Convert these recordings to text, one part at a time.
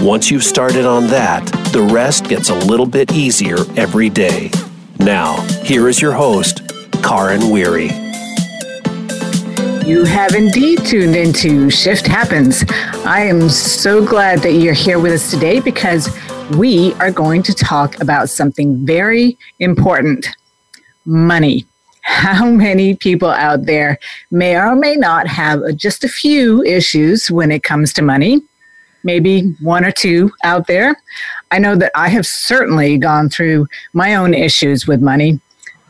Once you've started on that, the rest gets a little bit easier every day. Now, here is your host, Karin Weary. You have indeed tuned into Shift Happens. I am so glad that you're here with us today because we are going to talk about something very important money. How many people out there may or may not have just a few issues when it comes to money? Maybe one or two out there. I know that I have certainly gone through my own issues with money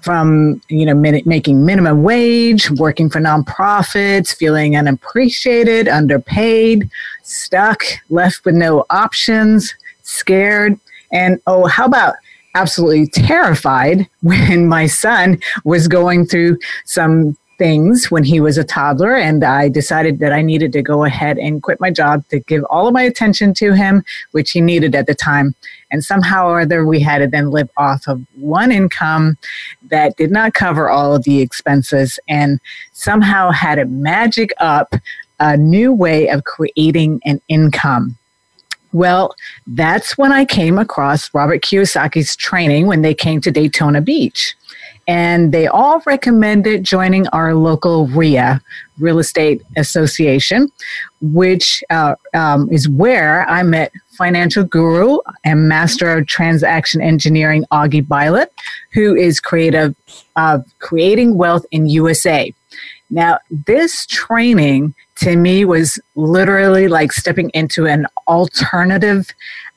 from you know min- making minimum wage working for nonprofits feeling unappreciated underpaid stuck left with no options scared and oh how about absolutely terrified when my son was going through some things when he was a toddler and I decided that I needed to go ahead and quit my job to give all of my attention to him, which he needed at the time. And somehow or other, we had to then live off of one income that did not cover all of the expenses and somehow had to magic up a new way of creating an income. Well, that's when I came across Robert Kiyosaki's training when they came to Daytona Beach and they all recommended joining our local RIA, Real Estate Association, which uh, um, is where I met financial guru and master of transaction engineering Augie Byllott, who is creative of creating wealth in USA. Now, this training to me was literally like stepping into an alternative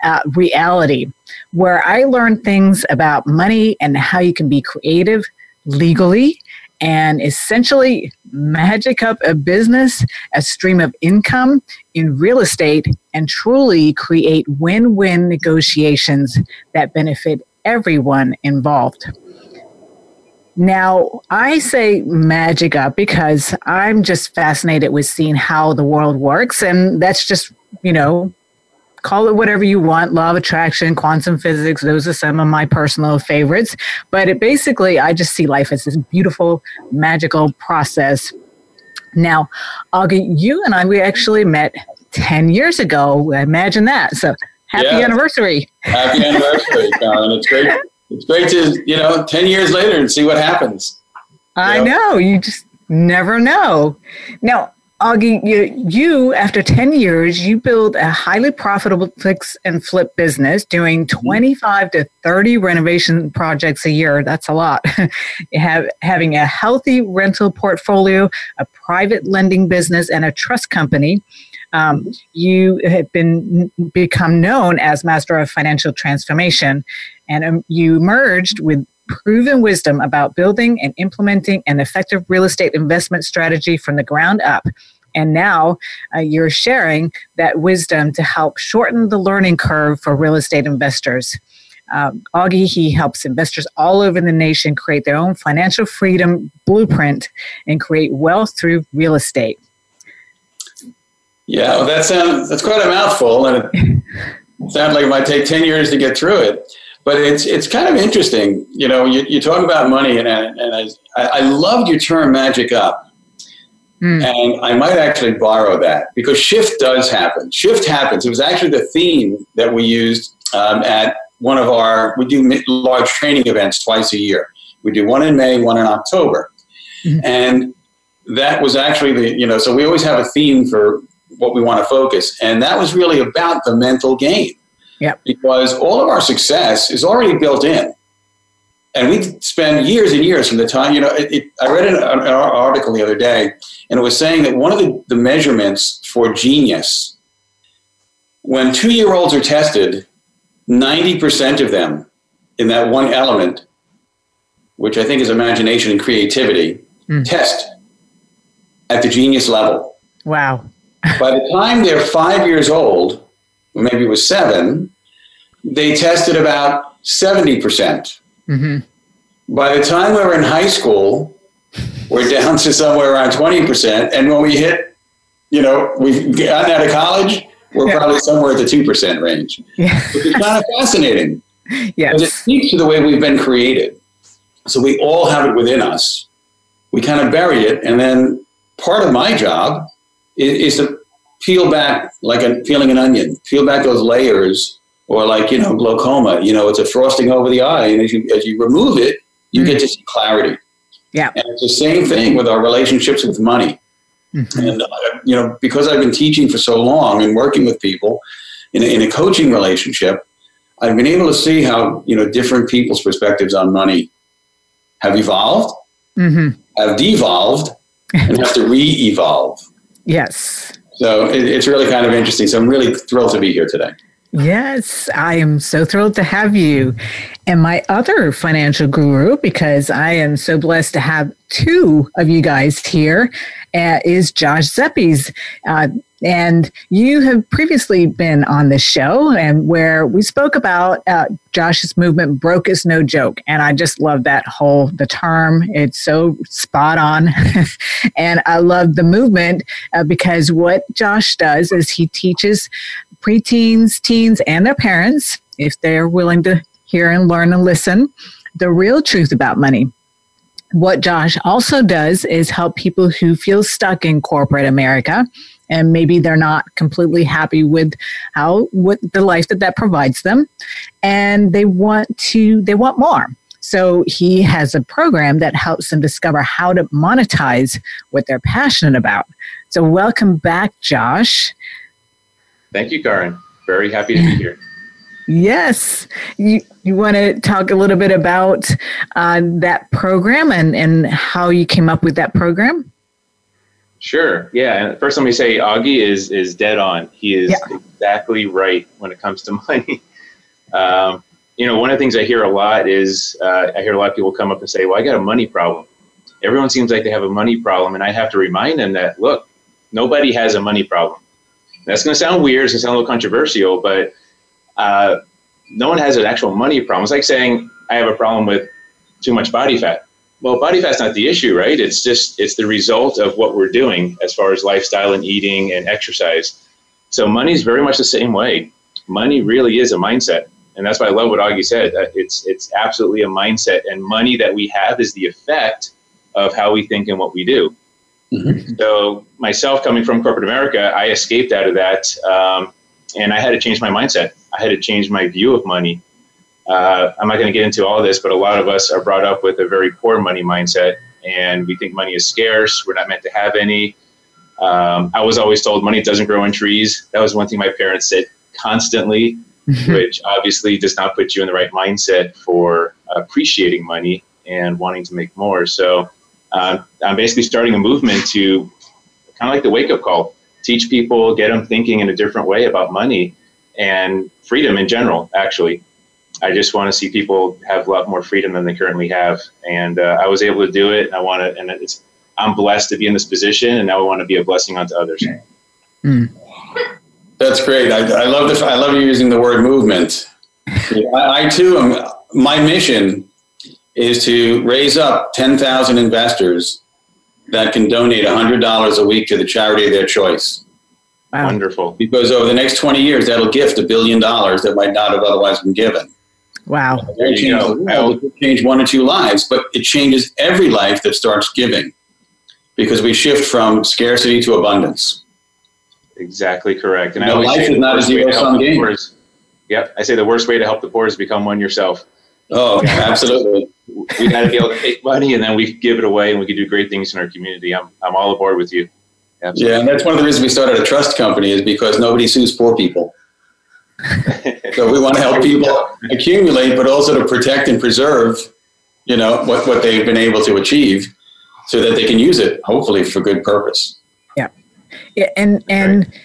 uh, reality where I learned things about money and how you can be creative legally and essentially magic up a business, a stream of income in real estate, and truly create win win negotiations that benefit everyone involved. Now, I say magic up because I'm just fascinated with seeing how the world works. And that's just, you know, call it whatever you want law of attraction quantum physics those are some of my personal favorites. But it basically i just see life as this beautiful magical process. Now augie you and i we actually met 10 years ago. Imagine that. So happy yeah. anniversary. Happy anniversary Karin. it's great. It's great to you know 10 years later and see what happens. I know, know. You just never know. Now Augie, you, you, after 10 years, you build a highly profitable fix and flip business doing mm-hmm. 25 to 30 renovation projects a year. That's a lot. you have having a healthy rental portfolio, a private lending business, and a trust company. Um, you have been become known as master of financial transformation, and um, you merged with proven wisdom about building and implementing an effective real estate investment strategy from the ground up. And now uh, you're sharing that wisdom to help shorten the learning curve for real estate investors. Um, Augie, he helps investors all over the nation create their own financial freedom blueprint and create wealth through real estate. Yeah, well, that sounds that's quite a mouthful, and it sounds like it might take ten years to get through it but it's it's kind of interesting. You know, you, you talk about money, and I, and I I loved your term "magic up," mm. and I might actually borrow that because shift does happen. Shift happens. It was actually the theme that we used um, at one of our. We do large training events twice a year. We do one in May, one in October, mm. and that was actually the you know. So we always have a theme for what we want to focus, and that was really about the mental game yeah. Because all of our success is already built in. And we spend years and years from the time, you know, it, it, I read an, an, article the other day, and it was saying that one of the, the measurements for genius, when two year olds are tested, 90% of them in that one element, which I think is imagination and creativity, mm. test at the genius level. Wow. By the time they're five years old, maybe it was seven, they tested about 70%. percent mm-hmm. By the time we were in high school, we're down to somewhere around 20%. And when we hit, you know, we've gotten out of college, we're yeah. probably somewhere at the 2% range. Yeah. Which is kind of fascinating. Yes. It speaks to the way we've been created. So we all have it within us. We kind of bury it. And then part of my job is, is to peel back like a peeling an onion, peel back those layers, or like you know glaucoma. You know, it's a frosting over the eye, and as you as you remove it, you mm-hmm. get to see clarity. Yeah, and it's the same thing with our relationships with money. Mm-hmm. And uh, you know, because I've been teaching for so long and working with people in a, in a coaching relationship, I've been able to see how you know different people's perspectives on money have evolved, mm-hmm. have devolved, and have to re-evolve. Yes. So it, it's really kind of interesting. So I'm really thrilled to be here today. Yes, I am so thrilled to have you. And my other financial guru, because I am so blessed to have two of you guys here, uh, is Josh Zeppes. Uh, and you have previously been on the show and where we spoke about uh, Josh's movement, broke is no joke. And I just love that whole, the term. It's so spot on. and I love the movement uh, because what Josh does is he teaches preteens, teens, and their parents, if they're willing to hear and learn and listen, the real truth about money. What Josh also does is help people who feel stuck in corporate America and maybe they're not completely happy with how with the life that that provides them and they want to they want more. So he has a program that helps them discover how to monetize what they're passionate about. So welcome back josh thank you Karin very happy to be here Yes. You, you want to talk a little bit about uh, that program and, and how you came up with that program? Sure. Yeah. And first, let me say Augie is is dead on. He is yeah. exactly right when it comes to money. Um, you know, one of the things I hear a lot is uh, I hear a lot of people come up and say, "Well, I got a money problem." Everyone seems like they have a money problem, and I have to remind them that look, nobody has a money problem. That's going to sound weird. It's going to sound a little controversial, but uh, no one has an actual money problem. It's like saying I have a problem with too much body fat well, body fat's not the issue, right? It's just it's the result of what we're doing as far as lifestyle and eating and exercise. So money is very much the same way. Money really is a mindset, and that's why I love what Augie said. It's it's absolutely a mindset, and money that we have is the effect of how we think and what we do. Mm-hmm. So myself, coming from corporate America, I escaped out of that, um, and I had to change my mindset. I had to change my view of money uh, I'm not going to get into all this, but a lot of us are brought up with a very poor money mindset, and we think money is scarce. We're not meant to have any. Um, I was always told money doesn't grow in trees. That was one thing my parents said constantly, which obviously does not put you in the right mindset for appreciating money and wanting to make more. So uh, I'm basically starting a movement to kind of like the wake up call, teach people, get them thinking in a different way about money and freedom in general, actually. I just want to see people have a lot more freedom than they currently have, and uh, I was able to do it. And I want to, and it's I'm blessed to be in this position, and now I want to be a blessing unto others. Mm. That's great. I, I love the I love you using the word movement. I, I too am. My mission is to raise up ten thousand investors that can donate hundred dollars a week to the charity of their choice. Wow. Wonderful. Because over the next 20 years, that'll gift a billion dollars that might not have otherwise been given. Wow. It change the world. It change one or two lives, but it changes every life that starts giving because we shift from scarcity to abundance. Exactly correct. And no, life is not a zero sum game. Is, yep. I say the worst way to help the poor is become one yourself. Oh, absolutely. We got to be able to take money and then we give it away and we can do great things in our community. I'm, I'm all aboard with you. Absolutely. Yeah, and that's one of the reasons we started a trust company is because nobody sues poor people. so we want to help people accumulate, but also to protect and preserve, you know, what, what they've been able to achieve so that they can use it, hopefully, for good purpose. Yeah. yeah and, and, right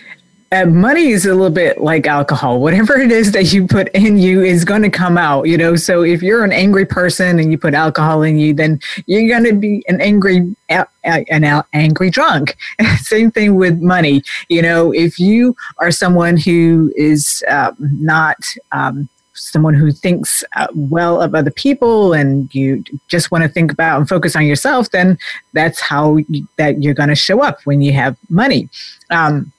uh, money is a little bit like alcohol. Whatever it is that you put in you is going to come out, you know. So if you're an angry person and you put alcohol in you, then you're going to be an angry, an angry drunk. Same thing with money. You know, if you are someone who is uh, not um, someone who thinks uh, well of other people and you just want to think about and focus on yourself, then that's how you, that you're going to show up when you have money. Um,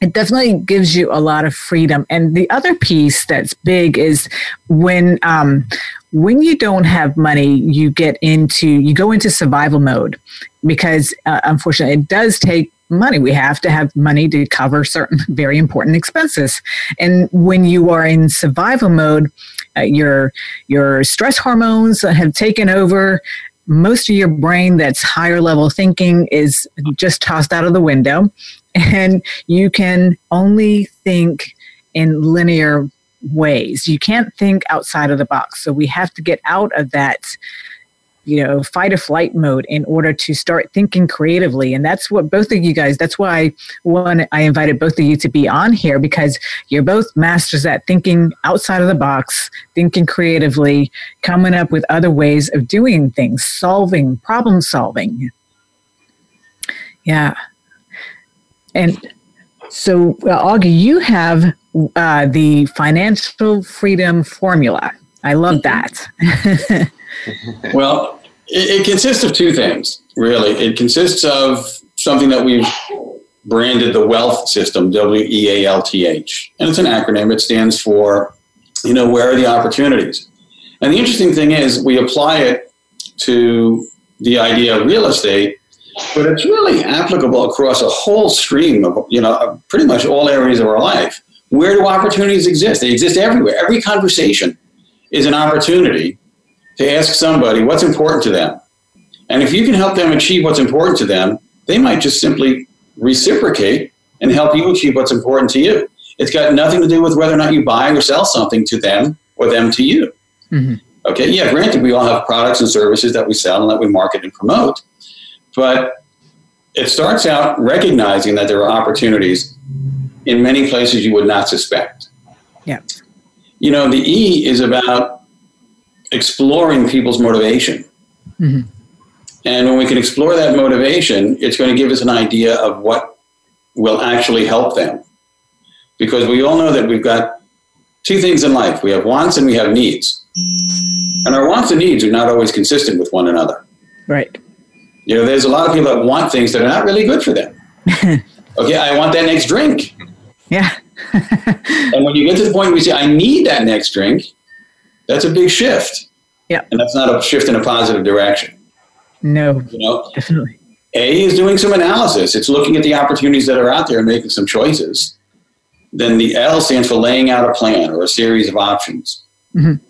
it definitely gives you a lot of freedom. And the other piece that's big is when um, when you don't have money, you get into you go into survival mode because uh, unfortunately it does take money. We have to have money to cover certain very important expenses. And when you are in survival mode, uh, your your stress hormones have taken over. Most of your brain that's higher level thinking is just tossed out of the window and you can only think in linear ways. You can't think outside of the box. So we have to get out of that you know fight or flight mode in order to start thinking creatively and that's what both of you guys that's why one i invited both of you to be on here because you're both masters at thinking outside of the box thinking creatively coming up with other ways of doing things solving problem solving yeah and so, uh, Augie, you have uh, the financial freedom formula. I love that. well, it, it, consists of two things, really. It consists of something that we've branded the wealth system, W E A L T H. And it's an acronym. It stands for, you know, where are the opportunities? And the interesting thing is, we apply it to the idea of real estate but it's really applicable across a whole stream of, you know, pretty much all areas of our life. Where do opportunities exist? They exist everywhere. Every conversation is an opportunity to ask somebody what's important to them. And if you can help them achieve what's important to them, they might just simply reciprocate and help you achieve what's important to you. It's got nothing to do with whether or not you buy or sell something to them or them to you. Mm-hmm. Okay, yeah, granted, we all have products and services that we sell and that we market and promote. But it starts out recognizing that there are opportunities in many places you would not suspect. Yeah. You know, the E is about exploring people's motivation. Mm-hmm. And when we can explore that motivation, it's going to give us an idea of what will actually help them. Because we all know that we've got two things in life we have wants and we have needs. And our wants and needs are not always consistent with one another. Right. You know, there's a lot of people that want things that are not really good for them. okay, I want that next drink. Yeah. and when you get to the point where you say, I need that next drink, that's a big shift. Yeah. And that's not a shift in a positive direction. No. You know? Definitely. A is doing some analysis. It's looking at the opportunities that are out there and making some choices. Then the L stands for laying out a plan or a series of options. Mm-hmm.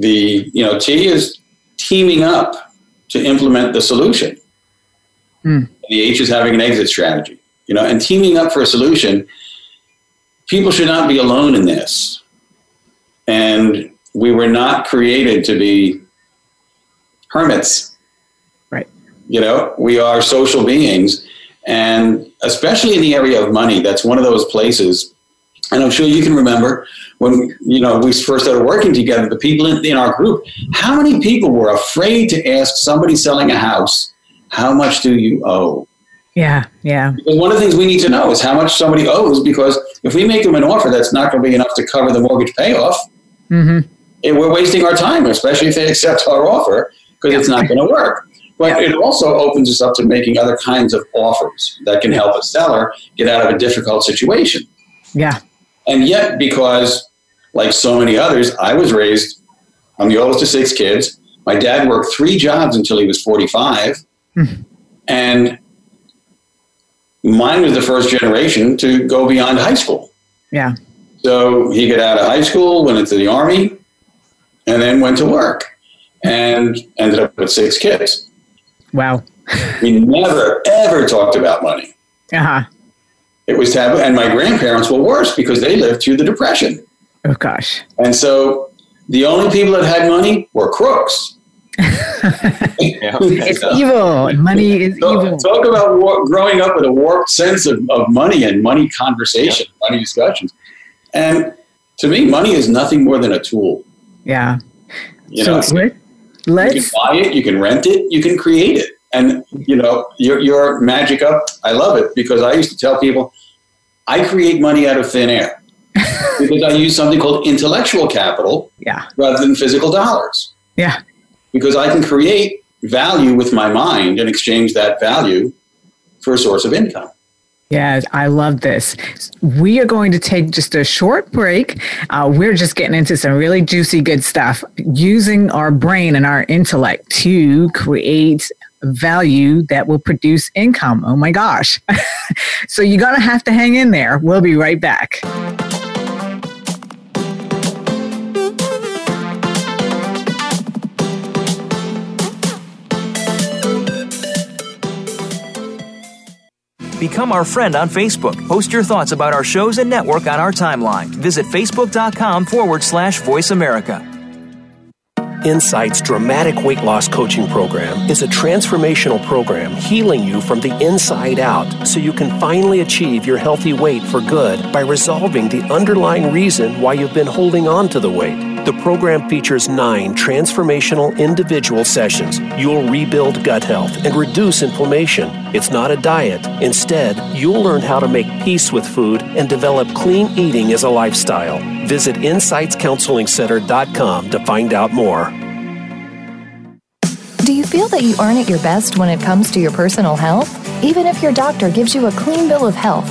The you know T is teaming up to implement the solution. Mm. The H is having an exit strategy. You know, and teaming up for a solution. People should not be alone in this. And we were not created to be hermits. Right. You know, we are social beings. And especially in the area of money, that's one of those places. And I'm sure you can remember when you know we first started working together, the people in, in our group, how many people were afraid to ask somebody selling a house, how much do you owe? Yeah, yeah. Because one of the things we need to know is how much somebody owes, because if we make them an offer that's not going to be enough to cover the mortgage payoff, mm-hmm. it, we're wasting our time, especially if they accept our offer, because it's not going to work. But it also opens us up to making other kinds of offers that can help a seller get out of a difficult situation. Yeah. And yet, because like so many others, I was raised, I'm the oldest of six kids. My dad worked three jobs until he was 45. Mm-hmm. And mine was the first generation to go beyond high school. Yeah. So he got out of high school, went into the army, and then went to work and ended up with six kids. Wow. we never, ever talked about money. Uh huh. It was taboo. And my grandparents were worse because they lived through the Depression. Oh, gosh. And so the only people that had money were crooks. it's evil. Money is so, evil. Talk about war- growing up with a warped sense of, of money and money conversation, yeah. money discussions. And to me, money is nothing more than a tool. Yeah. You so know, let's, you can buy it, you can rent it, you can create it. And you know, your your magic up, I love it because I used to tell people, I create money out of thin air. Because I use something called intellectual capital yeah. rather than physical dollars. Yeah. Because I can create value with my mind and exchange that value for a source of income. Yeah, I love this. We are going to take just a short break. Uh, we're just getting into some really juicy, good stuff using our brain and our intellect to create value that will produce income. Oh my gosh. so you're going to have to hang in there. We'll be right back. Become our friend on Facebook. Post your thoughts about our shows and network on our timeline. Visit facebook.com forward slash voice America. Insight's dramatic weight loss coaching program is a transformational program healing you from the inside out so you can finally achieve your healthy weight for good by resolving the underlying reason why you've been holding on to the weight. The program features nine transformational individual sessions. You'll rebuild gut health and reduce inflammation. It's not a diet. Instead, you'll learn how to make peace with food and develop clean eating as a lifestyle. Visit InsightsCounselingCenter.com to find out more. Do you feel that you aren't at your best when it comes to your personal health? Even if your doctor gives you a clean bill of health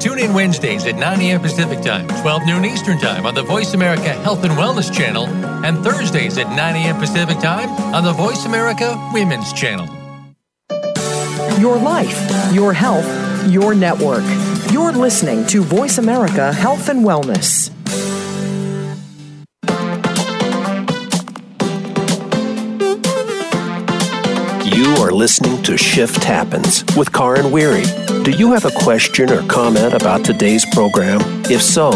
Tune in Wednesdays at 9 a.m. Pacific Time, 12 noon Eastern Time on the Voice America Health and Wellness Channel, and Thursdays at 9 a.m. Pacific Time on the Voice America Women's Channel. Your life, your health, your network. You're listening to Voice America Health and Wellness. You are listening to Shift Happens with Karin Weary. Do you have a question or comment about today's program? If so,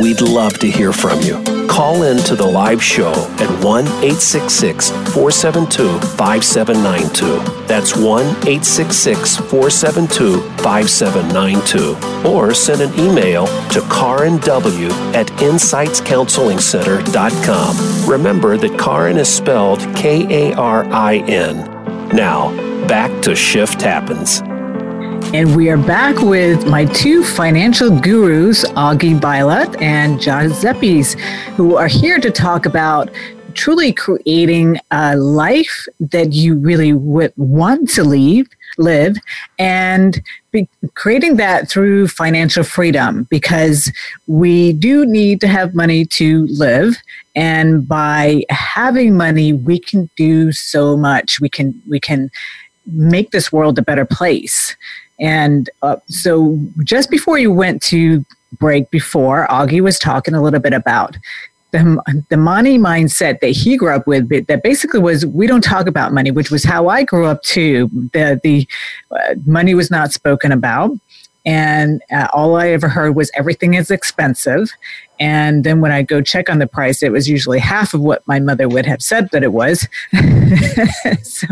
we'd love to hear from you. Call in to the live show at 1 866 472 5792. That's 1 866 472 5792. Or send an email to karinw at insightscounselingcenter.com. Remember that Karin is spelled K A R I N. Now, back to Shift Happens. And we are back with my two financial gurus, Augie Byllott and Josh Zeppes, who are here to talk about truly creating a life that you really would want to leave, live and be, creating that through financial freedom because we do need to have money to live. And by having money we can do so much. We can we can make this world a better place and uh, so just before you went to break before, Augie was talking a little bit about the, the money mindset that he grew up with that basically was we don't talk about money, which was how I grew up too. The, the uh, money was not spoken about. And uh, all I ever heard was everything is expensive. And then when I go check on the price, it was usually half of what my mother would have said that it was. so,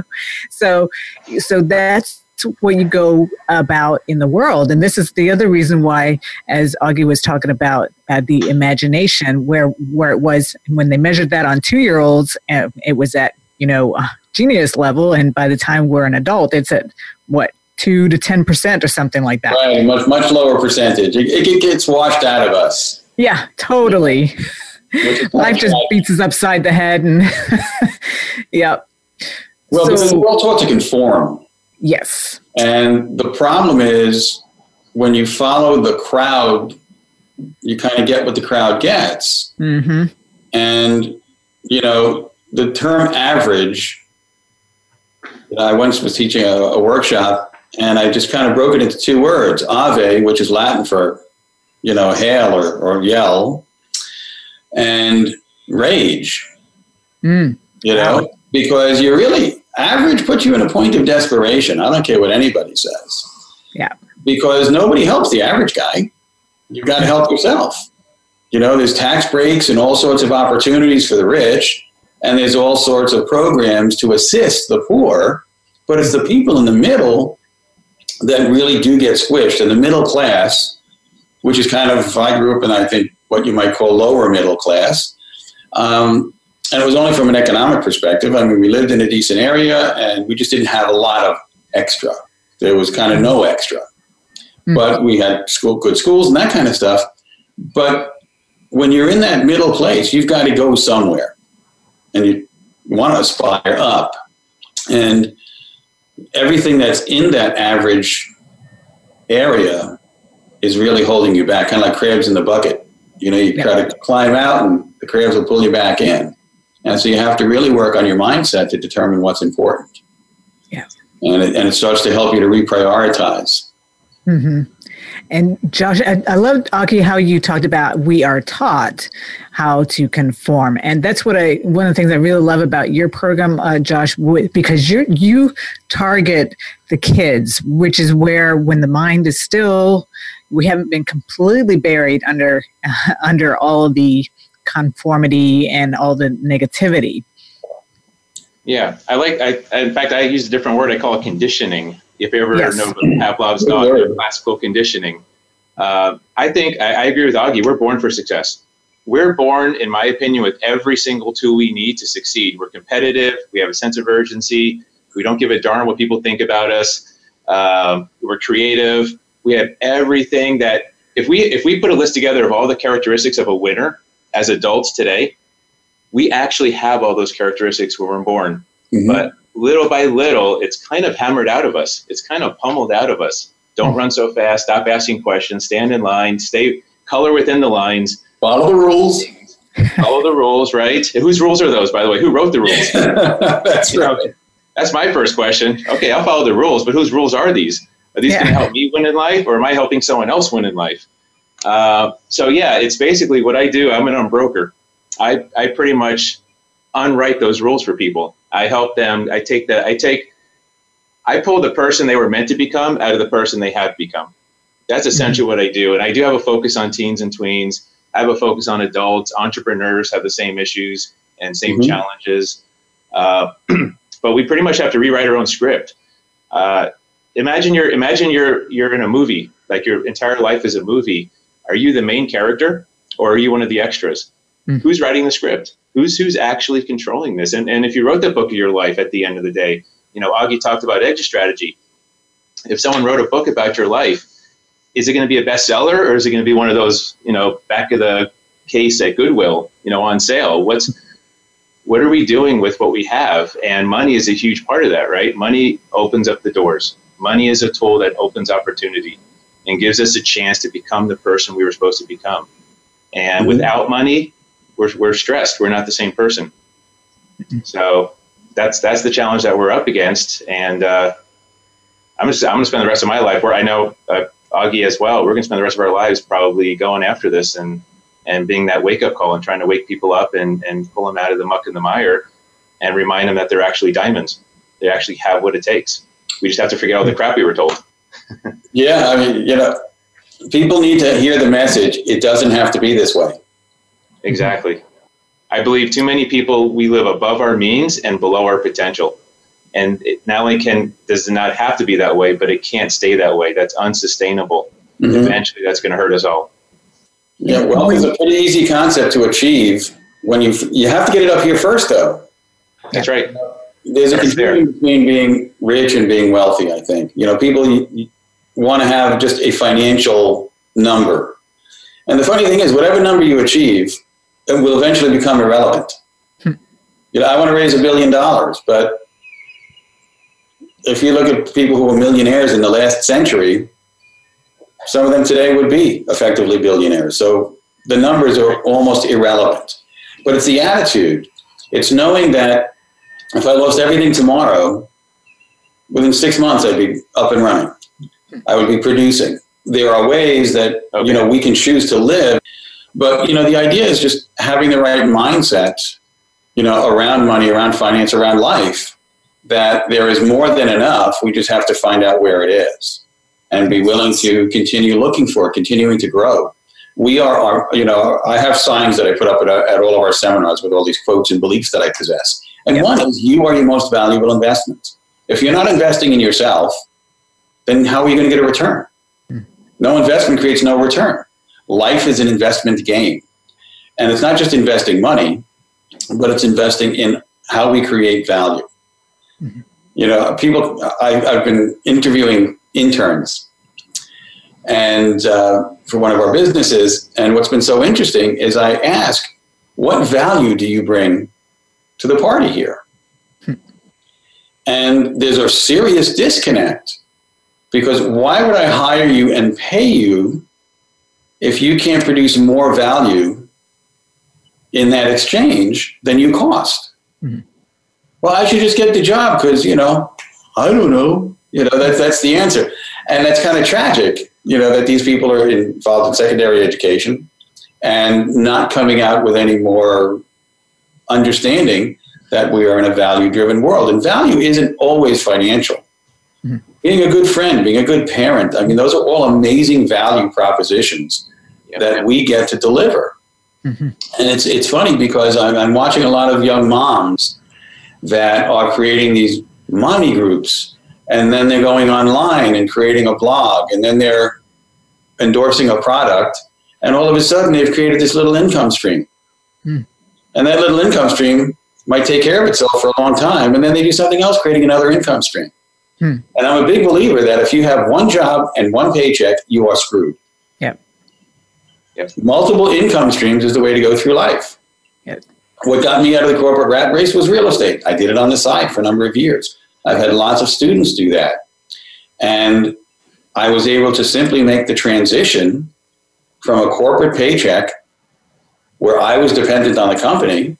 so, so that's what you go about in the world. And this is the other reason why, as Augie was talking about uh, the imagination, where where it was when they measured that on two year olds, uh, it was at you know genius level, and by the time we're an adult, it's at what two to ten percent or something like that. Right, much much lower percentage. It, it gets washed out of us. Yeah, totally. Life just beats us upside the head, and yep. Well, so, we're all taught to conform. Yes. And the problem is when you follow the crowd, you kind of get what the crowd gets. Mm-hmm. And, you know, the term average, I once was teaching a, a, workshop and I just kind of broke it into two words Ave, which is Latin for you know, hail or, or yell and rage. Mm. You know, wow. because you're really average puts you in a point of desperation. I don't care what anybody says. Yeah. Because nobody helps the average guy. You've got to help yourself. You know, there's tax breaks and all sorts of opportunities for the rich, and there's all sorts of programs to assist the poor. But it's the people in the middle that really do get squished. And the middle class, which is kind of, I grew up in, I think, what you might call lower middle class. Um, and it was only from an economic perspective. I mean, we lived in a decent area and we just didn't have a lot of extra. There was kind of no extra. Mm-hmm. But we had school, good schools and that kind of stuff. But when you're in that middle place, you've got to go somewhere and you want to aspire up. And everything that's in that average area is really holding you back, kind of like crabs in the bucket. You know, you yeah. try to climb out and the crabs will pull you back in. And so you have to really work on your mindset to determine what's important. Yeah. And it, and it starts to help you to reprioritize. Mm-hmm. And Josh, I, I love Augie how you talked about we are taught how to conform, and that's what I one of the things I really love about your program, uh, Josh, because you you target the kids, which is where when the mind is still, we haven't been completely buried under uh, under all the conformity and all the negativity. Yeah, I like. I, in fact, I use a different word. I call it conditioning if you ever yes. know Pavlov's dog, classical conditioning. Uh, I think I, I, agree with Augie. We're born for success. We're born, in my opinion, with every single tool we need to succeed. We're competitive. We have a sense of urgency. We don't give a darn what people think about us. Um, we're creative. We have everything that if we if we put a list together of all the characteristics of a winner as adults today, we actually have all those characteristics when we're born. Mm-hmm. But little by little, it's kind of hammered out of us. It's kind of pummeled out of us. Don't run so fast. Stop asking questions. Stand in line. Stay color within the lines. Follow the rules. Follow the rules, right? Whose rules are those, by the way? Who wrote the rules? that's you right. Know, that's my first question. Okay, I'll follow the rules, but whose rules are these? Are these yeah. going to help me win in life, or am I helping someone else win in life? Uh, so yeah, it's basically what I do. I'm an unbroker. I I pretty much unwrite those rules for people. I help them. I take the. I take. I pull the person they were meant to become out of the person they have become. That's mm-hmm. essentially mm-hmm. what I do. And I do have a focus on teens and tweens. I have a focus on adults. Entrepreneurs have the same issues and same mm-hmm. challenges. Uh, but we pretty much have to rewrite our own script. Uh, imagine you're imagine you're you're in a movie. Like your entire life is a movie. Are you the main character or are you one of the extras? Mm. Who's writing the script? Who's who's actually controlling this? And and if you wrote the book of your life at the end of the day, you know, Augie talked about exit strategy. If someone wrote a book about your life, is it going to be a bestseller or is it going to be one of those, you know, back of the case at Goodwill, you know, on sale? What's what are we doing with what we have? And money is a huge part of that, right? Money opens up the doors. Money is a tool that opens opportunity and gives us a chance to become the person we were supposed to become. And mm-hmm. without money, we're, we're stressed. We're not the same person. Mm-hmm. So that's that's the challenge that we're up against. And uh, I'm just I'm going to spend the rest of my life where I know uh, Augie as well. We're going to spend the rest of our lives probably going after this and and being that wake up call and trying to wake people up and and pull them out of the muck and the mire and remind them that they're actually diamonds. They actually have what it takes. We just have to forget all the crap we were told. Yeah, I mean, you know, people need to hear the message. It doesn't have to be this way. Exactly. I believe too many people we live above our means and below our potential. And it not only can does it not have to be that way, but it can't stay that way. That's unsustainable. Mm-hmm. Eventually, that's going to hurt us all. Yeah, wealth is a pretty easy concept to achieve. When you you have to get it up here first, though. That's right. There's a continuum between being rich and being wealthy. I think you know people want to have just a financial number, and the funny thing is, whatever number you achieve, it will eventually become irrelevant. Hmm. You know, I want to raise a billion dollars, but if you look at people who were millionaires in the last century, some of them today would be effectively billionaires. So the numbers are almost irrelevant. But it's the attitude. It's knowing that if I lost everything tomorrow, within six months I'd be up and running. I would be producing. there are ways that Okay. you know we can choose to live. But you know, the idea is just having the right mindset, you know, around money, around finance, around life. That there is more than enough. We just have to find out where it is, and be willing to continue looking for it, continuing to grow. We are, are you know, I have signs that I put up at, at all of our seminars with all these quotes and beliefs that I possess. And Yep. one is, you are your most valuable investment. If you're not investing in yourself, then how are you going to get a return? Hmm. No investment creates no return. Life is an investment game. And it's not just investing money, but it's investing in how we create value. Mm-hmm. You know, people, I, I've been interviewing interns and uh, for one of our businesses. And what's been so interesting is I ask, what value do you bring to the party here? Hmm. And there's a serious disconnect because why would I hire you and pay you if you can't produce more value in that exchange than you cost? Mm-hmm. Well, I should just get the job because, you know, I don't know. You know, that's, that's the answer. And that's kind of tragic, you know, that these people are involved in secondary education and not coming out with any more understanding that we are in a value driven world. And value isn't always financial. Mm-hmm. Being a good friend, being a good parent, I mean, those are all amazing value propositions Yeah. that we get to deliver. Mm-hmm. And it's, it's funny because I'm, I'm watching a lot of young moms that are creating these mommy groups and then they're going online and creating a blog and then they're endorsing a product and all of a sudden they've created this little income stream. Mm. And that little income stream might take care of itself for a long time and then they do something else creating another income stream Hmm. and i'm a big believer that if you have one job and one paycheck you are screwed Yep. Yep. multiple income streams is the way to go through life Yep. what got me out of the corporate rat race was real estate. I did it on the side for a number of years. I've had lots of students do that. And I was able to simply make the transition from a corporate paycheck where I was dependent on the company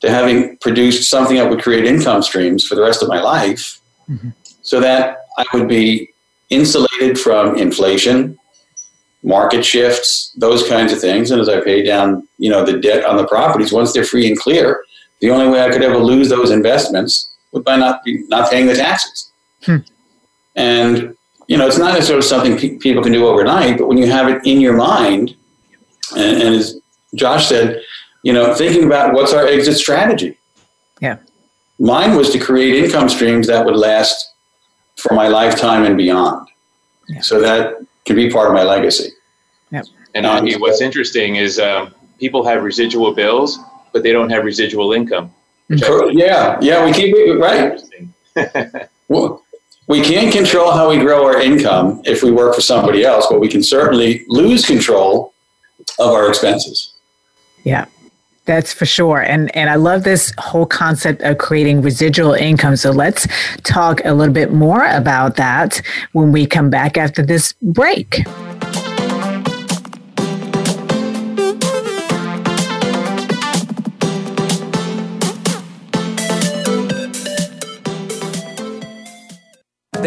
to having produced something that would create income streams for the rest of my life mm-hmm. So that I would be insulated from inflation, market shifts, those kinds of things. And as I pay down, you know, the debt on the properties, once they're free and clear, the only way I could ever lose those investments would by not be, not paying the taxes. Hmm. And you know, it's not necessarily something pe- people can do overnight, but when you have it in your mind, and, and as Josh said, you know, thinking about what's our exit strategy. Yeah. Mine was to create income streams that would last for my lifetime and beyond. Yeah. So that can be part of my legacy. Yep. And Augie, what's interesting is um, people have residual bills, but they don't have residual income. which I Cor- think Yeah, yeah, we keep it right. Well, we can't control how we grow our income if we work for somebody else, but we can certainly lose control of our expenses. Yeah. That's for sure. And and I love this whole concept of creating residual income. So let's talk a little bit more about that when we come back after this break.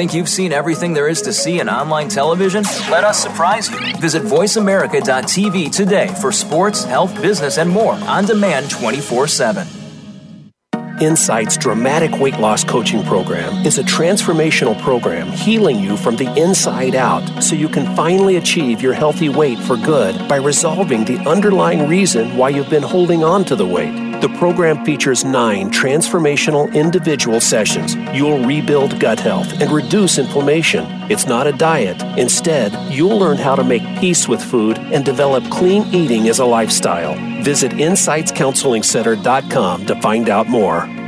Think you've seen everything there is to see in online television? Let us surprise you. Visit VoiceAmerica.tv today for sports, health, business, and more on demand 24 7. Insight's dramatic weight loss coaching program is a transformational program healing you from the inside out so you can finally achieve your healthy weight for good by resolving the underlying reason why you've been holding on to the weight. The program features nine transformational individual sessions. You'll rebuild gut health and reduce inflammation. It's not a diet. Instead, you'll learn how to make peace with food and develop clean eating as a lifestyle. Visit InsightsCounselingCenter.com to find out more.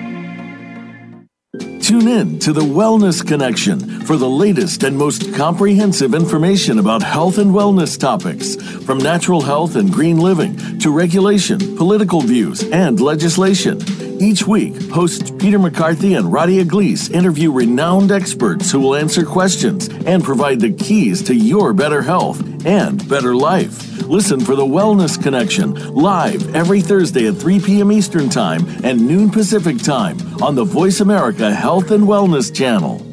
Tune in to the Wellness Connection for the latest and most comprehensive information about health and wellness topics, from natural health and green living to regulation, political views, and legislation. Each week, hosts Peter McCarthy and Radia Gleese interview renowned experts who will answer questions and provide the keys to your better health and better life. Listen for the Wellness Connection live every Thursday at 3 p.m. Eastern Time and noon Pacific Time on the Voice America Health and Wellness Channel.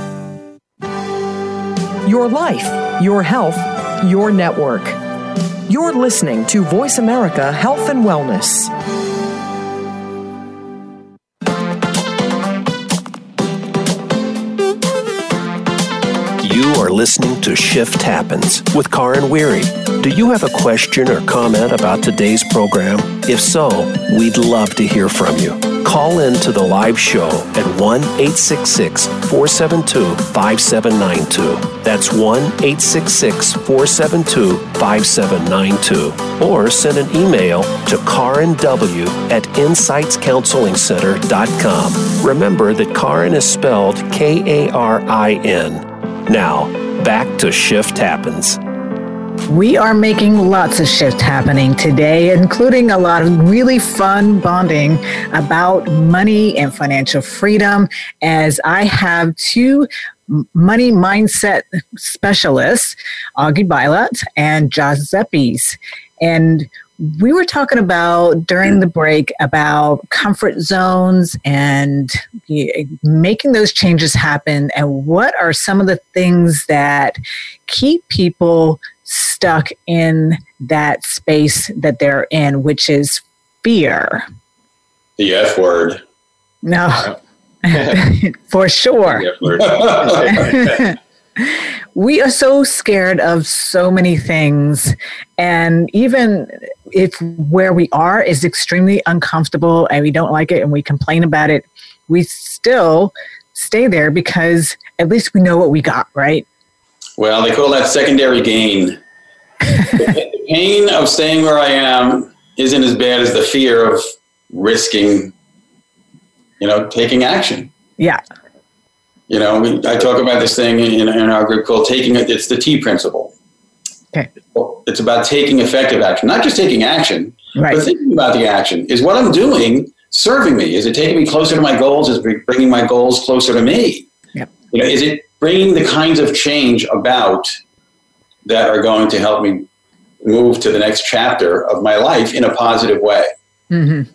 Your life, your health, your network. You're listening to Voice America Health and Wellness. You are listening to Shift Happens with Karin Weary. Do you have a question or comment about today's program? If so, we'd love to hear from you. Call in to the live show at 1 866 472 5792. That's 1 866 472 5792. Or send an email to Karin W at insightscounselingcenter.com. Remember that Karin is spelled K A R I N. Now, back to Shift Happens. We are making lots of shifts happening today, including a lot of really fun bonding about money and financial freedom. As I have two money mindset specialists, Augie Byllott and Josh Zeppes. And we were talking about during the break about comfort zones and making those changes happen and what are some of the things that keep people stuck in that space that they're in which is fear. The f word. No. For sure. We are so scared of so many things and even if where we are is extremely uncomfortable and we don't like it and we complain about it we still stay there because at least we know what we got right? Well they call that secondary gain the pain of staying where i am isn't as bad as the fear of risking you know taking action yeah you know, we, I talk about this thing in, in our group called taking it. It's the T principle. Okay. It's about taking effective action, not just taking action, right. but thinking about the action. Is what I'm doing serving me? Is it taking me closer to my goals? Is it bringing my goals closer to me? Yep. You know, is it bringing the kinds of change about that are going to help me move to the next chapter of my life in a positive way? Mm-hmm.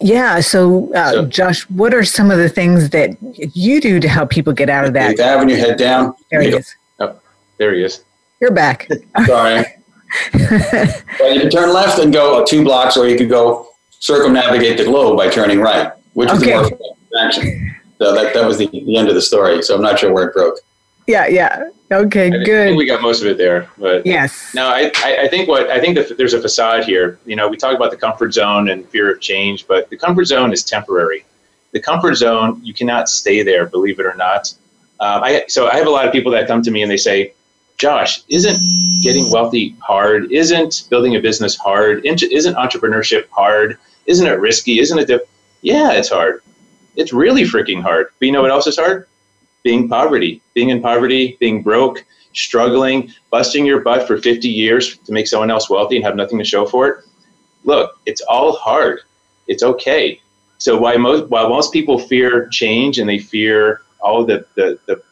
Yeah. So, uh, so, Josh, what are some of the things that you do to help people get out of that? Having your head down. There he is. Oh, there he is. You're back. Sorry. well, you can turn left and go two blocks, or you could go circumnavigate the globe by turning right, which is okay. the more action. So that, that was the, the end of the story. So I'm not sure where it broke. Yeah, yeah. Okay, I good. think we got most of it there, but yes. No, I, I think what I think that there's a facade here. You know, we talk about the comfort zone and fear of change, but the comfort zone is temporary. The comfort zone, you cannot stay there, believe it or not. Um, I so I have a lot of people that come to me and they say, "Josh, isn't getting wealthy hard? Isn't building a business hard? Isn't entrepreneurship hard? Isn't it risky? Isn't it?" Diff-? Yeah, it's hard. It's really freaking hard. But you know what else is hard? Being poverty, being in poverty, being broke, struggling, busting your butt for 50 years to make someone else wealthy and have nothing to show for it. Look, it's all hard. It's okay. So why most while most people fear change and they fear all the, the, the,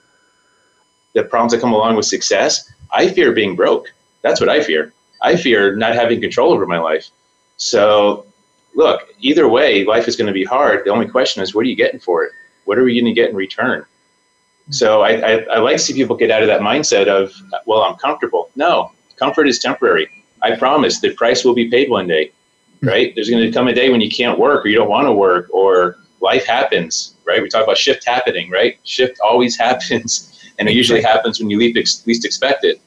the problems that come along with success, I fear being broke. That's what I fear. I fear not having control over my life. So look, either way, life is going to be hard. The only question is, what are you getting for it? What are we going to get in return? So I, I, I, like to see people get out of that mindset of, well, I'm comfortable. No, comfort is temporary. I promise the price will be paid one day, right? There's going to come a day when you can't work or you don't want to work or life happens, right? We talk about shift happening, right? Shift always happens. And it usually happens when you least expect it.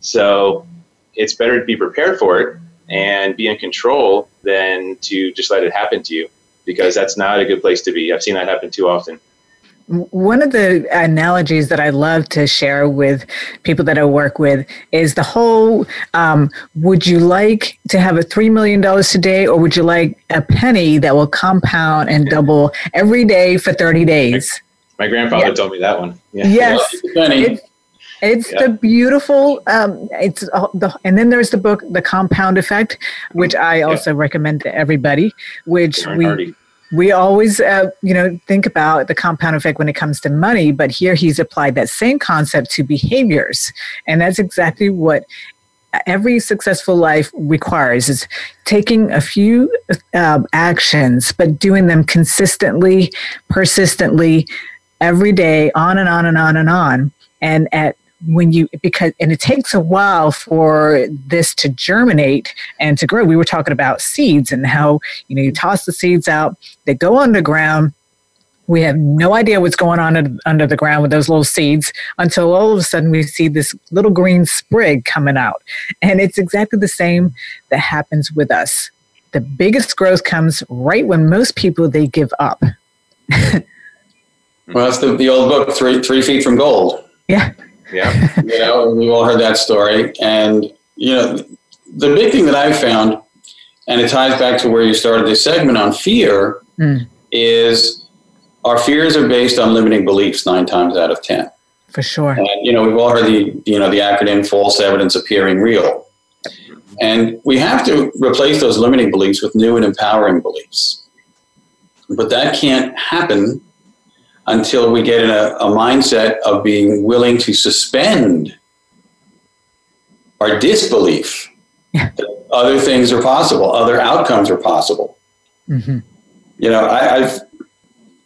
So it's better to be prepared for it and be in control than to just let it happen to you because that's not a good place to be. I've seen that happen too often. One of the analogies that I love to share with people that I work with is the whole um, would you like to have a $3 million today, or would you like a penny that will compound and double every day for 30 days? My grandfather yeah. told me that one. Yeah. Yes. penny. It's yeah. the beautiful. Um, it's the and then there's the book, The Compound Effect, which I also yeah. recommend to everybody. Which we. Hardy. We always, uh, you know, think about the compound effect when it comes to money, but here he's applied that same concept to behaviors, and that's exactly what every successful life requires is taking a few uh, actions, but doing them consistently, persistently, every day, on and on and on and on. And at when you because and it takes a while for this to germinate and to grow. We were talking about seeds and how you know you toss the seeds out they go underground. We have no idea what's going on under the ground with those little seeds until all of a sudden we see this little green sprig coming out. And it's exactly the same that happens with us. The biggest growth comes right when most people they give up. Well that's the, the old book three three feet from gold. Yeah yeah. you know, we've all heard that story. And, you know, the big thing that I've found, and it ties back to where you started this segment on fear, mm. is our fears are based on limiting beliefs nine times out of 10. For sure. And, you know, we've all heard the, you know, the acronym false evidence appearing real. And we have to replace those limiting beliefs with new and empowering beliefs. But that can't happen until we get in a, a mindset of being willing to suspend our disbelief yeah. that other things are possible, other outcomes are possible. Mm-hmm. You know, I, have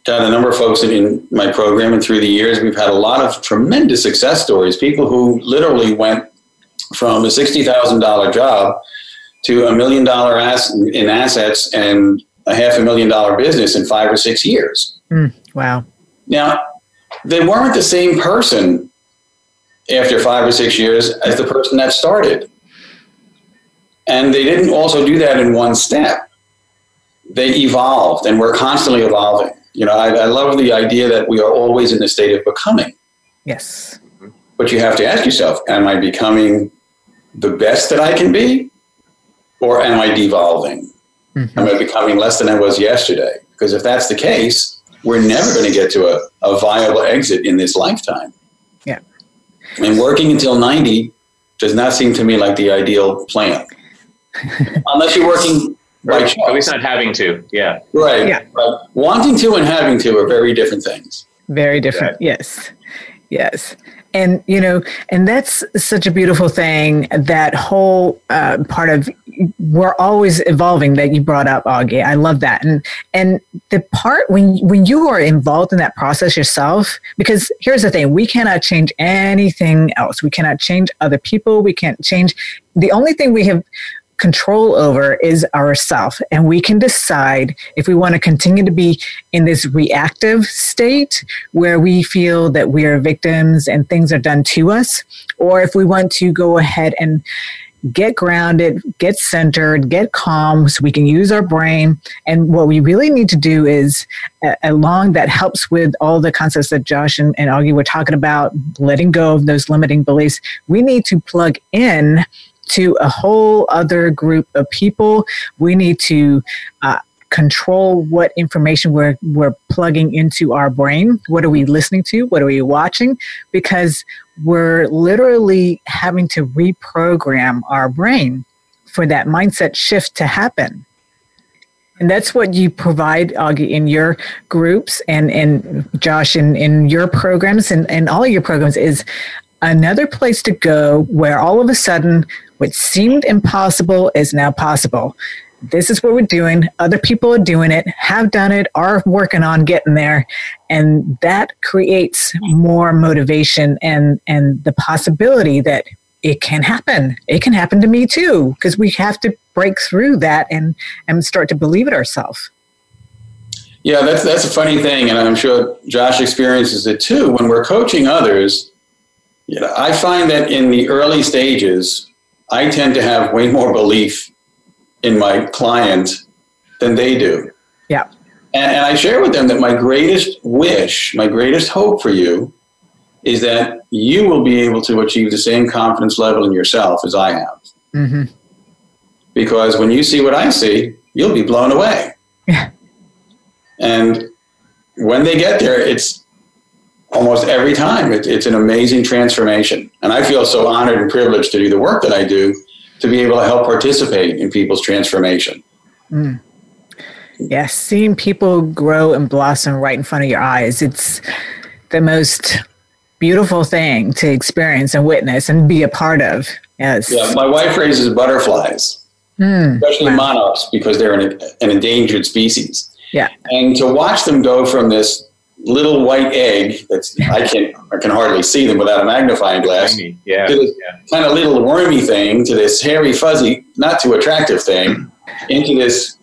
got a number of folks in my program, and through the years, we've had a lot of tremendous success stories. People who literally went from a sixty thousand dollar job to a million dollar ass in assets and a half a million dollar business in five or six years. Mm, wow. Now, they weren't the same person after five or six years as the person that started. And they didn't also do that in one step. They evolved and we're constantly evolving. You know, I, I love the idea that we are always in the state of becoming. Yes. But you have to ask yourself, am I becoming the best that I can be? Or am I devolving? Mm-hmm. Am I becoming less than I was yesterday? Because if that's the case, we're never going to get to a, a viable exit in this lifetime. Yeah. And working until 90 does not seem to me like the ideal plan. Unless you're working by choice. At least not having to. Yeah. Right. Yeah. But wanting to and having to are very different things. Very different. Yes. Yes and you know and that's such a beautiful thing that whole uh, part of we're always evolving that you brought up augie. I love that. And and the part when when you are involved in that process yourself because here's the thing we cannot change anything else. We cannot change other people. We can't change the only thing we have control over is ourself and we can decide if we want to continue to be in this reactive state where we feel that we are victims and things are done to us or if we want to go ahead and get grounded, get centered, get calm so we can use our brain. And what we really need to do is, uh, along that helps with all the concepts that Josh and, and Augie were talking about, letting go of those limiting beliefs, we need to plug in to a whole other group of people. We need to uh, control what information we're we're plugging into our brain. What are we listening to? What are we watching? Because we're literally having to reprogram our brain for that mindset shift to happen. And that's what you provide, Augie, in your groups and, and Josh, in, in your programs and, and all your programs is another place to go where all of a sudden what seemed impossible is now possible. This is what we're doing. Other people are doing it, have done it, are working on getting there. And that creates more motivation and, and the possibility that it can happen. It can happen to me too, because we have to break through that and, and start to believe it ourselves. Yeah, that's that's a funny thing, and I'm sure Josh experiences it too. When we're coaching others, you know, I find that in the early stages, I tend to have way more belief in my client than they do. Yeah. And, and, I share with them that my greatest wish, my greatest hope for you is that you will be able to achieve the same confidence level in yourself as I have. Mm-hmm. Because when you see what I see, you'll be blown away. Yeah. And when they get there, it's almost every time. It, it's an amazing transformation. And I feel so honored and privileged to do the work that I do to be able to help participate in people's transformation. Mm. Yes, seeing people grow and blossom right in front of your eyes, it's the most beautiful thing to experience and witness and be a part of. Yes. Yeah, my wife raises butterflies, mm, especially wow. monarchs, because they're an, an endangered species. Yeah. And to watch them go from this little white egg that's I can I can hardly see them without a magnifying glass. Yeah. Yeah. kind of little wormy thing, to this hairy, fuzzy, not too attractive thing, into this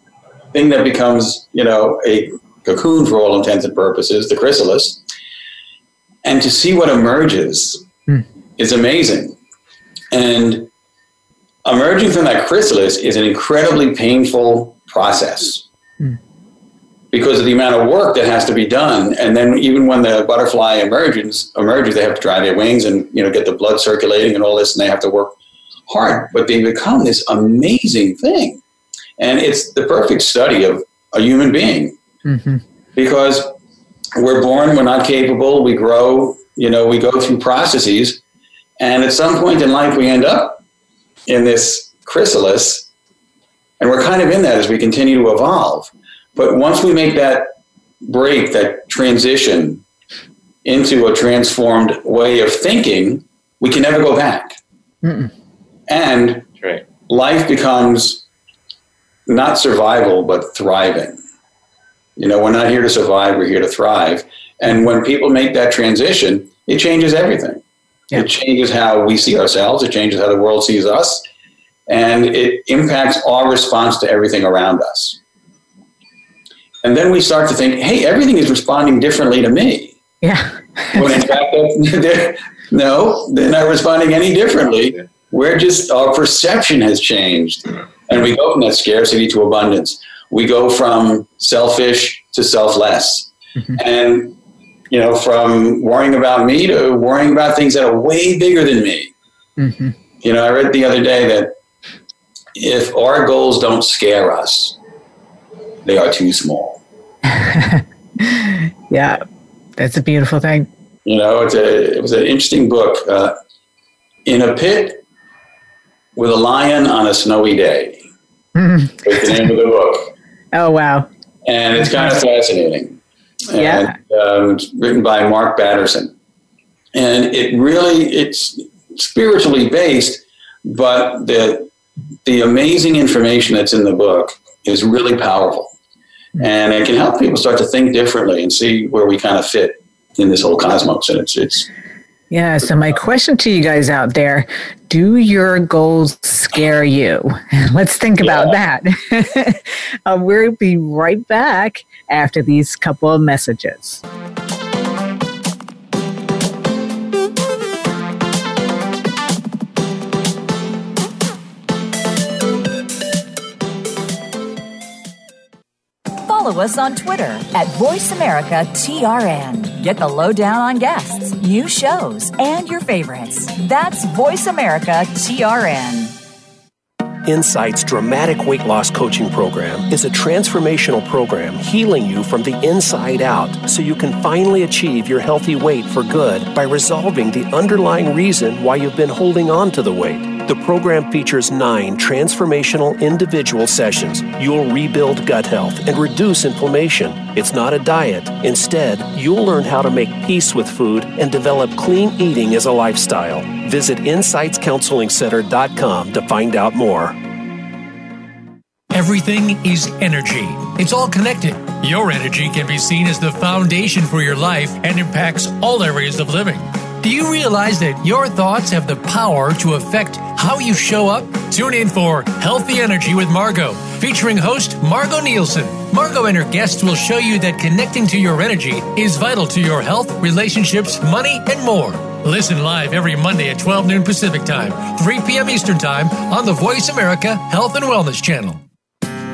thing that becomes, you know, a cocoon for all intents and purposes, the chrysalis. And to see what emerges hmm. is amazing. And emerging from that chrysalis is an incredibly painful process. Hmm because of the amount of work that has to be done. And then even when the butterfly emerges, emerges, they have to dry their wings and you know get the blood circulating and all this, and they have to work hard. But they become this amazing thing, and it's the perfect study of a human being mm-hmm. because we're born, we're not capable, we grow, you know, we go through processes, and at some point in life, we end up in this chrysalis, and we're kind of in that as we continue to evolve. But once we make that break, that transition into a transformed way of thinking, we can never go back. Mm-mm. And right. life becomes not survival, but thriving. You know, we're not here to survive, we're here to thrive. And when people make that transition, it changes everything. Yeah. It changes how we see ourselves, it changes how the world sees us, and it impacts our response to everything around us. And then we start to think, hey, everything is responding differently to me. Yeah. when in fact, they're, no, they're not responding any differently. We're just, our perception has changed. And we go from that scarcity to abundance. We go from selfish to selfless. Mm-hmm. And, you know, from worrying about me to worrying about things that are way bigger than me. Mm-hmm. You know, I read the other day that if our goals don't scare us, they are too small. yeah, that's a beautiful thing. You know, it's a, it was an interesting book. Uh, in a pit with a lion on a snowy day. Mm. the name of the book. Oh, wow. And it's kind of fascinating. And, yeah. Um, it's written by Mark Batterson. And it really, it's spiritually based, but the, the amazing information that's in the book is really powerful and it can help people start to think differently and see where we kind of fit in this whole cosmos. And it's it's yeah. So my question to you guys out there: Do your goals scare you? Let's think about yeah. that. uh, we'll be right back after these couple of messages. Follow us on Twitter at VoiceAmericaTRN. Get the lowdown on guests, new shows, and your favorites. That's VoiceAmericaTRN. Insight's dramatic weight loss coaching program is a transformational program healing you from the inside out so you can finally achieve your healthy weight for good by resolving the underlying reason why you've been holding on to the weight. The program features nine transformational individual sessions. You'll rebuild gut health and reduce inflammation. It's not a diet. Instead, you'll learn how to make peace with food and develop clean eating as a lifestyle. Visit InsightsCounselingCenter.com to find out more. Everything is energy. It's all connected. Your energy can be seen as the foundation for your life and impacts all areas of living. Do you realize that your thoughts have the power to affect how you show up? Tune in for Healthy Energy with Margot, featuring host Margot Nielsen. Margot and her guests will show you that connecting to your energy is vital to your health, relationships, money, and more. Listen live every Monday at 12 noon Pacific Time, 3 p.m. Eastern Time on the Voice America Health and Wellness Channel.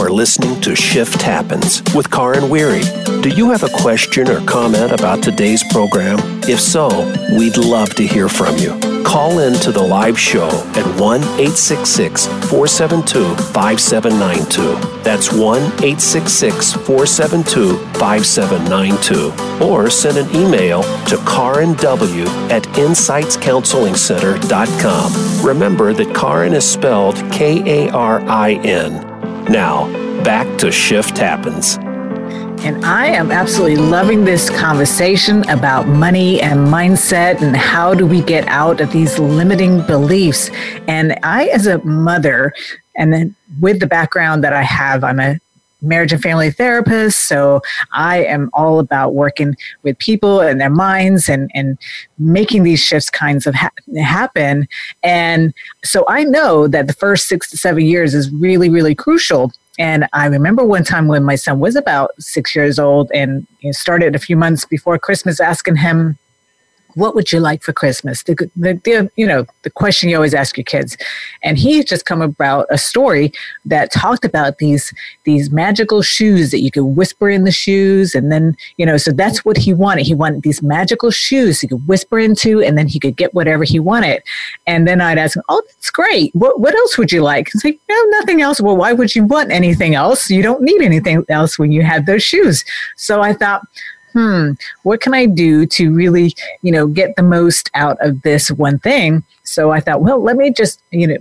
Are listening to Shift Happens with Karin Weary. Do you have a question or comment about today's program? If so, we'd love to hear from you. Call in to the live show at 1 866 472 5792. That's 1 866 472 5792. Or send an email to Karin W at insightscounselingcenter.com. Remember that Karin is spelled K A R I N. Now, back to Shift Happens. And I am absolutely loving this conversation about money and mindset and how do we get out of these limiting beliefs. And I, as a mother, and then with the background that I have, I'm a marriage and family therapist. So I am all about working with people and their minds and, and making these shifts kinds of ha- happen. And so I know that the first six to seven years is really, really crucial. And I remember one time when my son was about six years old and started a few months before Christmas asking him, what would you like for Christmas? The, the, the, you know, the question you always ask your kids. And he had just come about a story that talked about these, these magical shoes that you could whisper in the shoes. And then, you know, so that's what he wanted. He wanted these magical shoes he could whisper into, and then he could get whatever he wanted. And then I'd ask him, oh, that's great. What, what else would you like? He's like, no, nothing else. Well, why would you want anything else? You don't need anything else when you have those shoes. So I thought, hmm, what can I do to really, you know, get the most out of this one thing? So I thought, well, let me just, you know,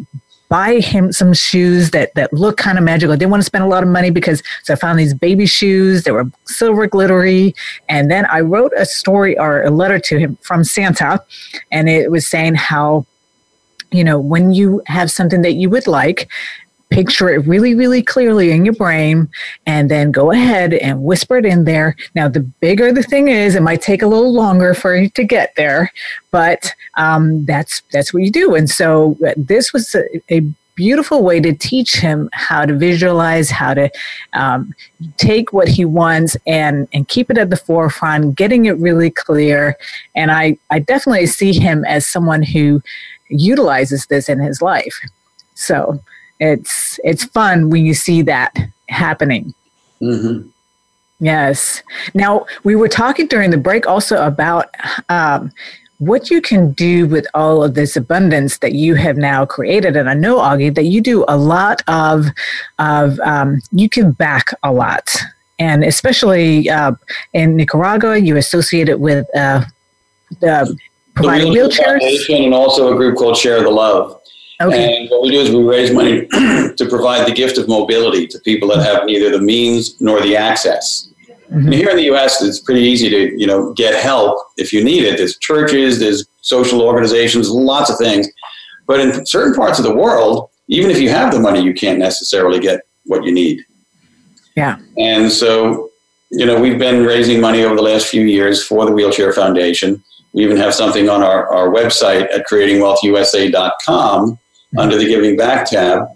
buy him some shoes that that look kind of magical. I didn't want to spend a lot of money because so I found these baby shoes that were silver glittery, and then I wrote a story or a letter to him from Santa, and it was saying how you know when you have something that you would like picture it really, really clearly in your brain, and then go ahead and whisper it in there. Now, the bigger the thing is, it might take a little longer for you to get there, but um, that's that's what you do. And so uh, this was a, a beautiful way to teach him how to visualize, how to um, take what he wants and and keep it at the forefront, getting it really clear. And I I definitely see him as someone who utilizes this in his life. So it's it's fun when you see that happening. Mm-hmm. Yes. Now we were talking during the break also about um, what you can do with all of this abundance that you have now created. And I know Augie that you do a lot of of um, you give back a lot, and especially uh, in Nicaragua, you associate it with uh, the providing the wheelchairs and also a group called Share the Love. Okay. And what we do is we raise money to provide the gift of mobility to people that have neither the means nor the access. Mm-hmm. Here in the U.S., it's pretty easy to you know get help if you need it. There's churches, there's social organizations, lots of things. But in certain parts of the world, even if you have the money, you can't necessarily get what you need. Yeah. And so, you know, we've been raising money over the last few years for the Wheelchair Foundation. We even have something on our, our website at creatingwealthusa.com under the Giving Back tab,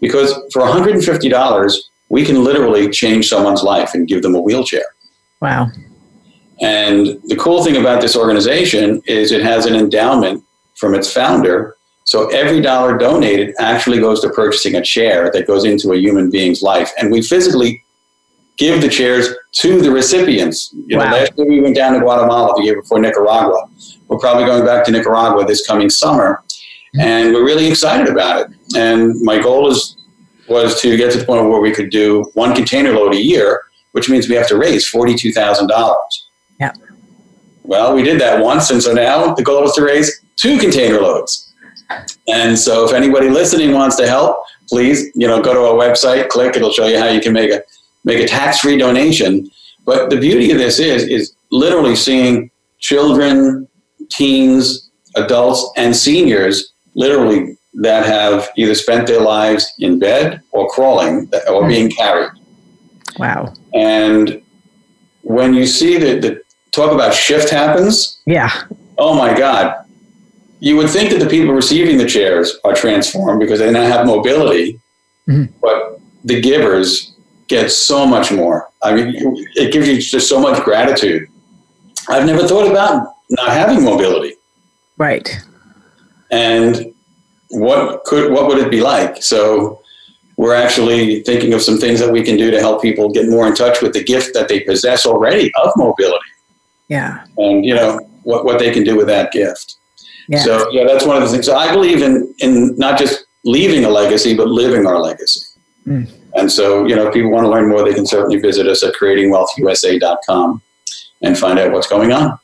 because for $150, we can literally change someone's life and give them a wheelchair. Wow. And the cool thing about this organization is it has an endowment from its founder. So every dollar donated actually goes to purchasing a chair that goes into a human being's life. And we physically give the chairs to the recipients. You know, Wow. last year we went down to Guatemala the year before Nicaragua. We're probably going back to Nicaragua this coming summer. And we're really excited about it. And my goal is was to get to the point where we could do one container load a year, which means we have to raise forty-two thousand dollars. Yeah. Well, we did that once, and so now the goal is to raise two container loads. And so, if anybody listening wants to help, please, you know, go to our website, click. It'll show you how you can make a make a tax-free donation. But the beauty of this is is literally seeing children, teens, adults, and seniors literally that have either spent their lives in bed or crawling or hmm. being carried. Wow. And when you see the, the talk about shift happens, Yeah. oh my God. You would think that the people receiving the chairs are transformed because they now have mobility, hmm. but the givers get so much more. I mean, it gives you just so much gratitude. I've never thought about not having mobility Right. And what could what would it be like so we're actually thinking of some things that we can do to help people get more in touch with the gift that they possess already of mobility Yeah. and you know what, what they can do with that gift Yeah. so yeah that's one of the things so i believe in in not just leaving a legacy but living our legacy Mm. and so you know if people want to learn more they can certainly visit us at creatingwealthusa.com and find out what's going on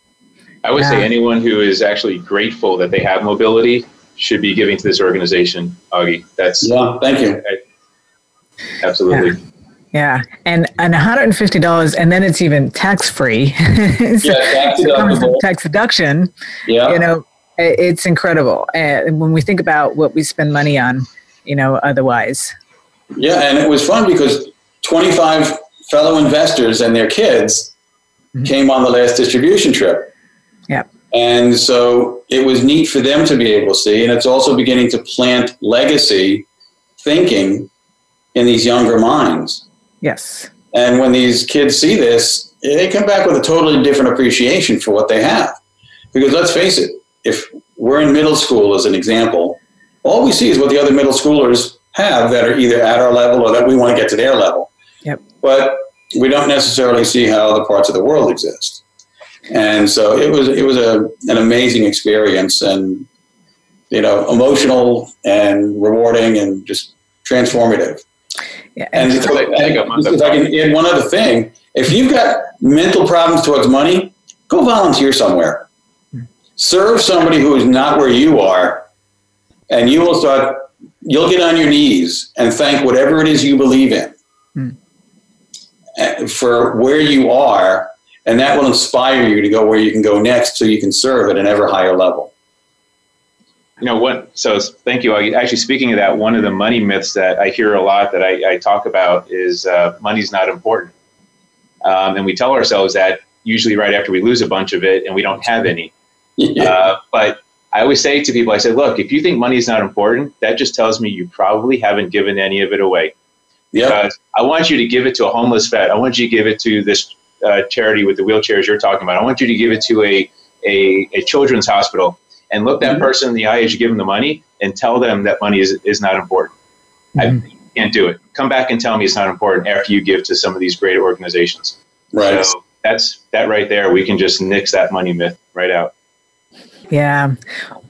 I would say anyone who is actually grateful that they have mobility should be giving to this organization, Augie. That's yeah thank you absolutely. Yeah. And and $150 and then it's even tax free. Yeah, tax deductible. tax deduction. yeah You know, i- it's incredible. And when we think about what we spend money on, you know, otherwise. Yeah, and it was fun because 25 fellow investors and their kids mm-hmm. came on the last distribution trip. Yeah. And so it was neat for them to be able to see. And it's also beginning to plant legacy thinking in these younger minds. Yes. And when these kids see this, they come back with a totally different appreciation for what they have. Because let's face it, if we're in middle school as an example, all we see is what the other middle schoolers have that are either at our level or that we want to get to their level. Yep. But we don't necessarily see how the parts of the world exist. And so it was it was a, an amazing experience and you know emotional and rewarding and just transformative. Yeah. And It's like- I think a month if I can add one other thing, if you've got mental problems towards money, go volunteer somewhere. Serve somebody who is not where you are, and you will start. You'll get on your knees and thank whatever it is you believe in uh, for where you are, and that will inspire you to go where you can go next, so you can serve at an ever higher level. You know what? So thank you. Actually, speaking of that, one of the money myths that I hear a lot that I, I talk about is uh, money's not important, um, and we tell ourselves that usually right after we lose a bunch of it and we don't have any. Uh, but I always say to people, I said, look, if you think money is not important, that just tells me you probably haven't given any of it away. Yep. Because I want you to give it to a homeless vet. I want you to give it to this uh, charity with the wheelchairs you're talking about. I want you to give it to a, a, a children's hospital and look that person in the eye as you give them the money and tell them that money is, is not important. I can't do it. Come back and tell me it's not important after you give to some of these great organizations. Right. So that's that right there. We can just nix that money myth right out. Yeah.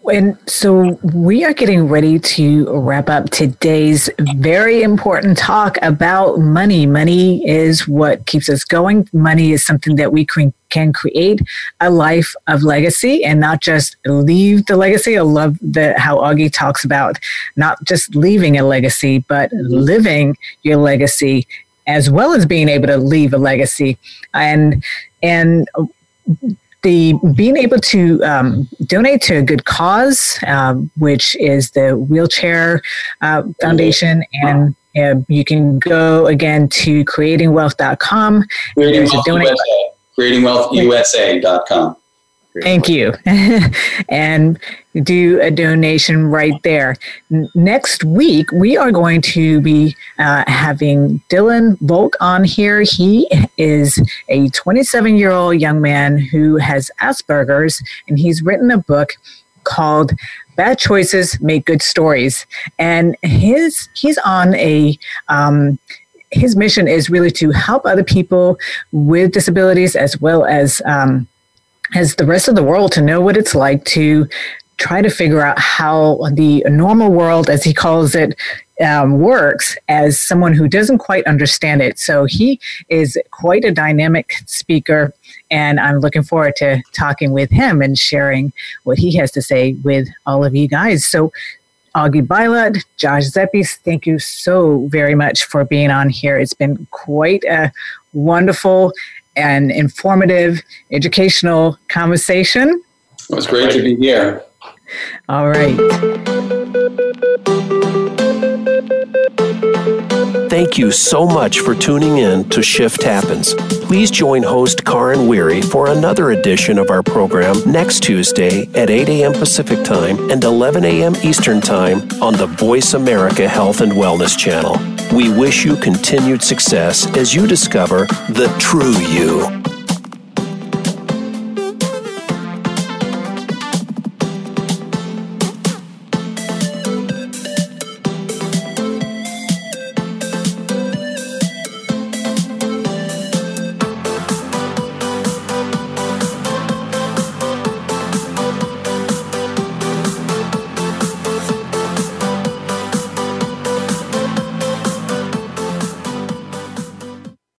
And so we are getting ready to wrap up today's very important talk about money. Money is what keeps us going. Money is something that we can, can create a life of legacy and not just leave the legacy. I love the, how Augie talks about not just leaving a legacy, but living your legacy as well as being able to leave a legacy. And, and the being able to um, donate to a good cause, um, which is the Wheelchair uh, Foundation, and uh, you can go again to creatingwealth.com. Creating There's a Wealth donate- USA, creatingwealthusa.com. Thank you. and do a donation right there. N- next week, we are going to be uh, having Dylan Volk on here. He is a 27 year old young man who has Asperger's, and he's written a book called Bad Choices Make Good Stories. And his he's on a um, his mission is really to help other people with disabilities as well as um, as the rest of the world to know what it's like to try to figure out how the normal world, as he calls it, um, works as someone who doesn't quite understand it. So he is quite a dynamic speaker, and I'm looking forward to talking with him and sharing what he has to say with all of you guys. So Augie Byllott, Josh Zeppes, thank you so very much for being on here. It's been quite a wonderful and informative, educational conversation. It was great to be here. All right. Thank you so much for tuning in to Shift Happens. Please join host Karin Weary for another edition of our program next Tuesday at 8 a.m. Pacific Time and 11 a.m. Eastern Time on the Voice America Health and Wellness channel. We wish you continued success as you discover the true you.